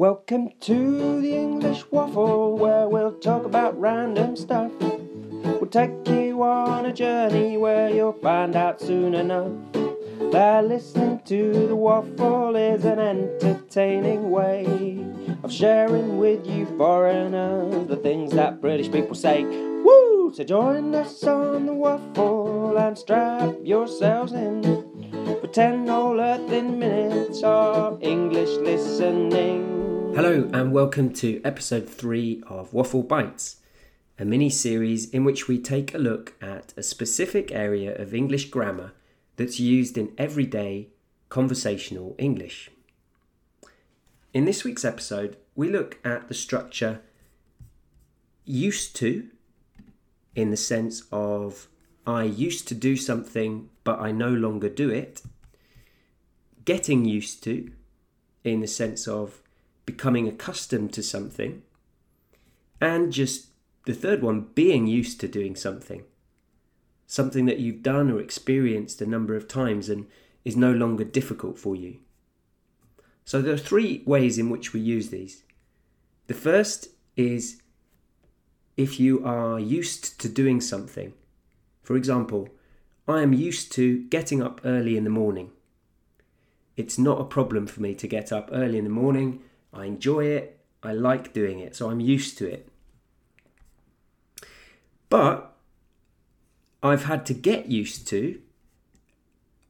Welcome to the English Waffle, where we'll talk about random stuff. We'll take you on a journey where you'll find out soon enough that listening to the waffle is an entertaining way of sharing with you foreigners the things that British people say. Woo! So join us on the waffle and strap yourselves in for 10 whole earthing minutes of English listening. Hello, and welcome to episode 3 of Waffle Bites, a mini series in which we take a look at a specific area of English grammar that's used in everyday conversational English. In this week's episode, we look at the structure used to, in the sense of I used to do something but I no longer do it, getting used to, in the sense of becoming accustomed to something, and just the third one, being used to doing something. Something that you've done or experienced a number of times and is no longer difficult for you. So there are three ways in which we use these. The first is if you are used to doing something. For example, I am used to getting up early in the morning. It's not a problem for me to get up early in the morning. I enjoy it. I like doing it. So I'm used to it. But I've had to get used to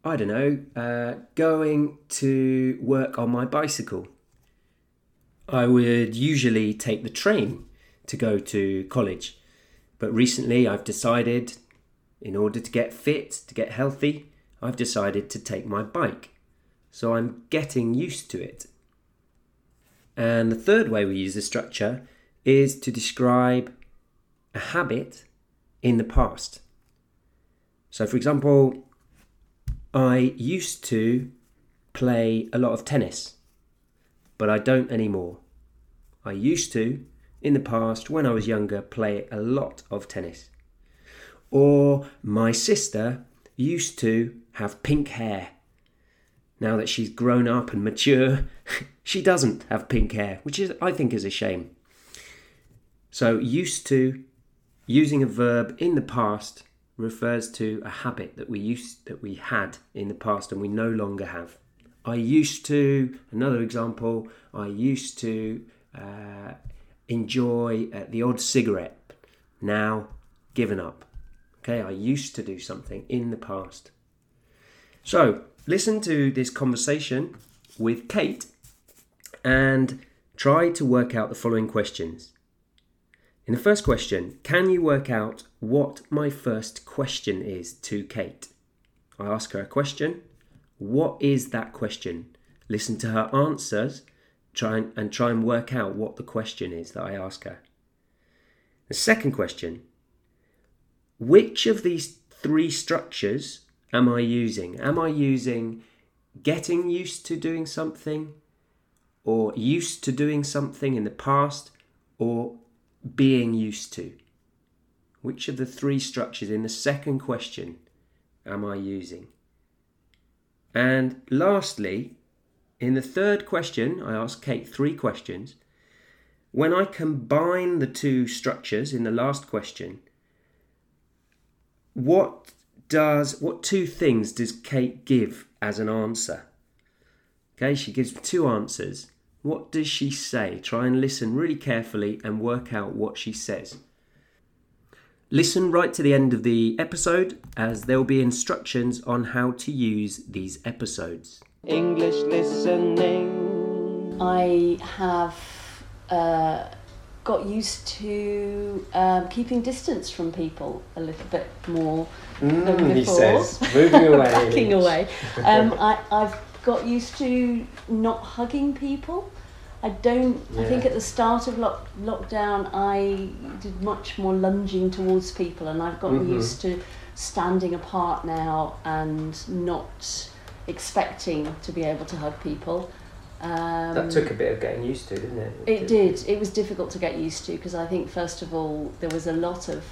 I don't know, uh, going to work on my bicycle. I would usually take the train to go to college, but recently I've decided, in order to get fit, to get healthy, I've decided to take my bike. So I'm getting used to it. And the third way we use the structure is to describe a habit in the past. So, for example, I used to play a lot of tennis, but I don't anymore. I used to, in the past, when I was younger, play a lot of tennis. Or my sister used to have pink hair. Now that she's grown up and mature, she doesn't have pink hair, which is I think is a shame. So used to using a verb in the past refers to a habit that we used that we had in the past and we no longer have. I used to another example. I used to uh, enjoy uh, the odd cigarette. Now, given up. Okay, I used to do something in the past. So, listen to this conversation with Kate and try to work out the following questions. In the first question, can you work out what my first question is to Kate? I ask her a question. What is that question? Listen to her answers try and, and try and work out what the question is that I ask her. The second question Which of these three structures am I using? Am I using getting used to doing something, or used to doing something in the past, or being used to? Which of the three structures in the second question am I using? And lastly, in the third question, I ask Kate three questions. When I combine the two structures in the last question, what does what two things does Kate give as an answer? Okay, she gives two answers. What does she say? Try and listen really carefully and work out what she says. Listen right to the end of the episode as there will be instructions on how to use these episodes. English listening. I have uh, got used to um, keeping distance from people a little bit more than before. Mm, he says, moving away. Backing away. Um, I, I've got used to not hugging people. I don't. I think at the start of lock, lockdown, I did much more lunging towards people, and I've gotten Mhm. used to standing apart now and not expecting to be able to hug people. Um, That took a bit of getting used to, didn't it? it did. It was difficult to get used to because I think first of all there was a lot of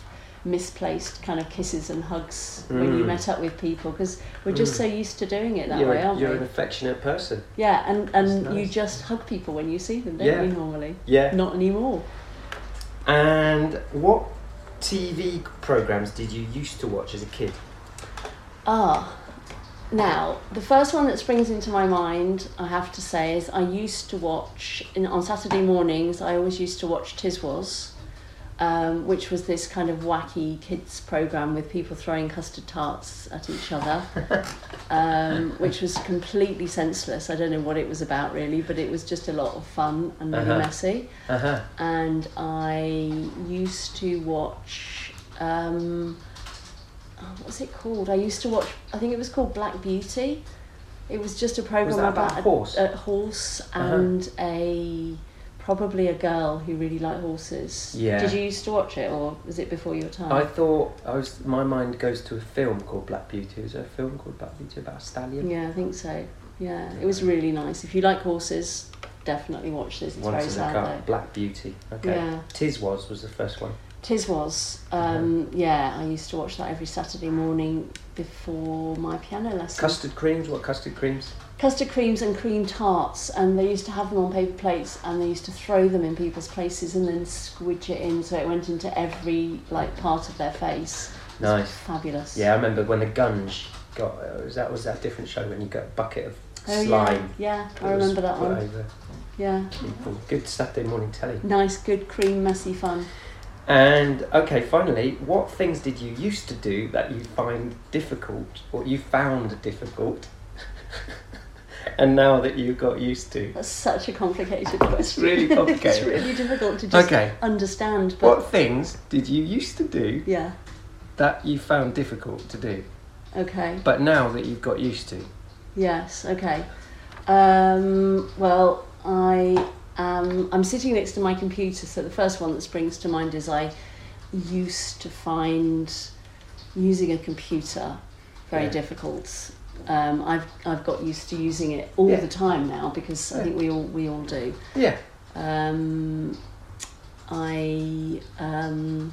misplaced kind of kisses and hugs when you Mm. met up with people because we're just Mm. so used to doing it that you're, way, a- aren't you're we? an affectionate person. Yeah, and, and That's you just hug people when you see them, don't Yeah. you, normally? Yeah. Not anymore. And what TV programs did you used to watch as a kid? Ah, now the first one that springs into my mind, I have to say, is I used to watch in, on Saturday mornings. I always used to watch Tiswas, um, which was this kind of wacky kids program with people throwing custard tarts at each other, um, which was completely senseless. I don't know what it was about really, but it was just a lot of fun and really Uh-huh. messy Uh huh. and I used to watch. Um, oh, what was it called? I used to watch. I think it was called Black Beauty. It was just a program that about a horse? a horse Uh-huh. and a probably a girl who really liked horses. Yeah. Did you used to watch it, or was it before your time? I thought I was. My mind goes to a film called Black Beauty. Was there a film called Black Beauty about a stallion? yeah, I think so. Yeah, it was really nice. If you like horses, definitely watch this. It's Wanted very sad though. Black Beauty. Okay. Yeah. Tiswas was the first one. Tiswas. Um, yeah, I used to watch that every Saturday morning before my piano lesson. Custard creams. What custard creams? Custard creams and cream tarts, and they used to have them on paper plates, and they used to throw them in people's places and then squidge it in so it went into every like part of their face. Nice. Fabulous. Yeah, I remember when the Gunge got. Uh, was that was that a different show when you got a bucket of Oh slime? yeah, yeah, I remember that one. Over Yeah. Good Saturday morning telly. nice, good cream, messy fun. And okay, finally, what things did you used to do that you find difficult or you found difficult? and now that you've got used to? That's such a complicated question. It's really complicated. it's really difficult to just Okay. understand. But What things did you used to do yeah, that you found difficult to do, okay. but now that you've got used to? Yes. Okay. Um, well, I am. I'm sitting next to my computer, so the first one that springs to mind is I used to find using a computer very Yeah. difficult. Um, I've I've got used to using it all Yeah. the time now because I think we all we all do. Yeah. Um, I um,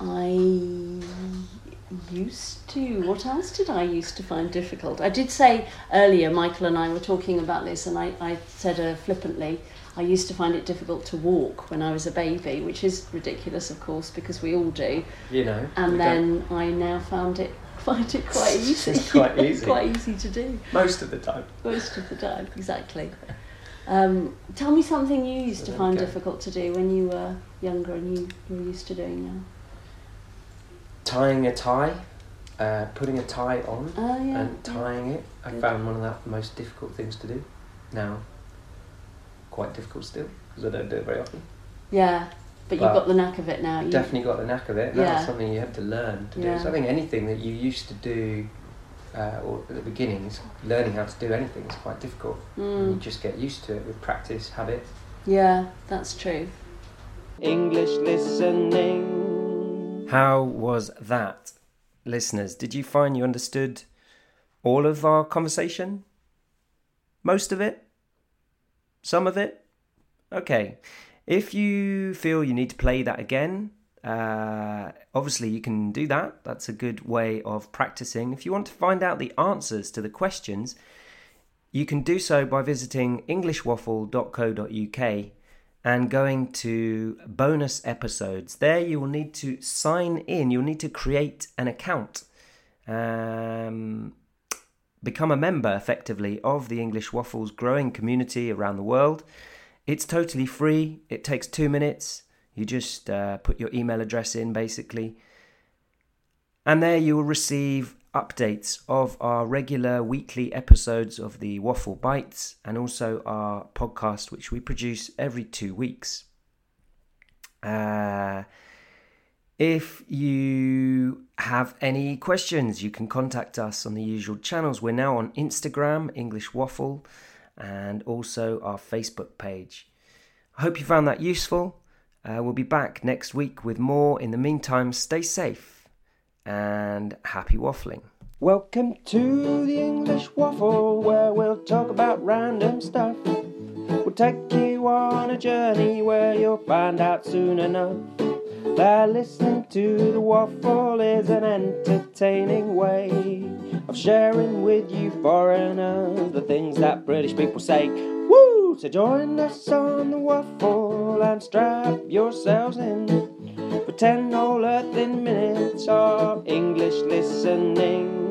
I used to. What else did I used to find difficult? I did say earlier, Michael and I were talking about this, and I, I said uh, flippantly, I used to find it difficult to walk when I was a baby, which is ridiculous, of course, because we all do. You know. And don't- then I now found it find it quite easy. It's quite easy. quite easy to do most of the time. most of the time, exactly. Um, tell me something you used to find difficult to do when you were younger and you, you were used to doing now. Tying a tie, uh, putting a tie on. Oh yeah. and tying it. I Good. found one of the most difficult things to do. Now, quite difficult still because I don't do it very often. Yeah, but you've got the knack of it now. You, Definitely got the knack of it. Yeah. That's something you have to learn to do. Yeah. So I think anything that you used to do, uh, or at the beginning, is learning how to do anything is quite difficult. And you Mm, just get used to it with practice, habit. yeah, that's true. English listening. How was that, listeners? Did you find you understood all of our conversation? Most of it? Some of it? Okay. If you feel you need to play that again, uh, obviously you can do that. That's a good way of practicing. If you want to find out the answers to the questions, you can do so by visiting englishwaffle.co.uk and going to bonus episodes. There, you will need to sign in, you'll need to create an account, um, become a member effectively of the English Waffles growing community around the world. It's totally free, it takes two minutes. You just uh, put your email address in basically. And there you will receive updates of our regular weekly episodes of the Waffle Bites and also our podcast, which we produce every two weeks. Uh, if you have any questions, you can contact us on the usual channels. We're now on Instagram, English Waffle, and also our Facebook page. I hope you found that useful. Uh, we'll be back next week with more. In the meantime, stay safe and happy waffling. Welcome to the English Waffle, where we'll talk about random stuff. We'll take you on a journey where you'll find out soon enough That listening to the waffle is an entertaining way of sharing with you foreigners the things that British people say. Woo! So join us on the waffle and strap yourselves in ten whole earthing minutes of English listening.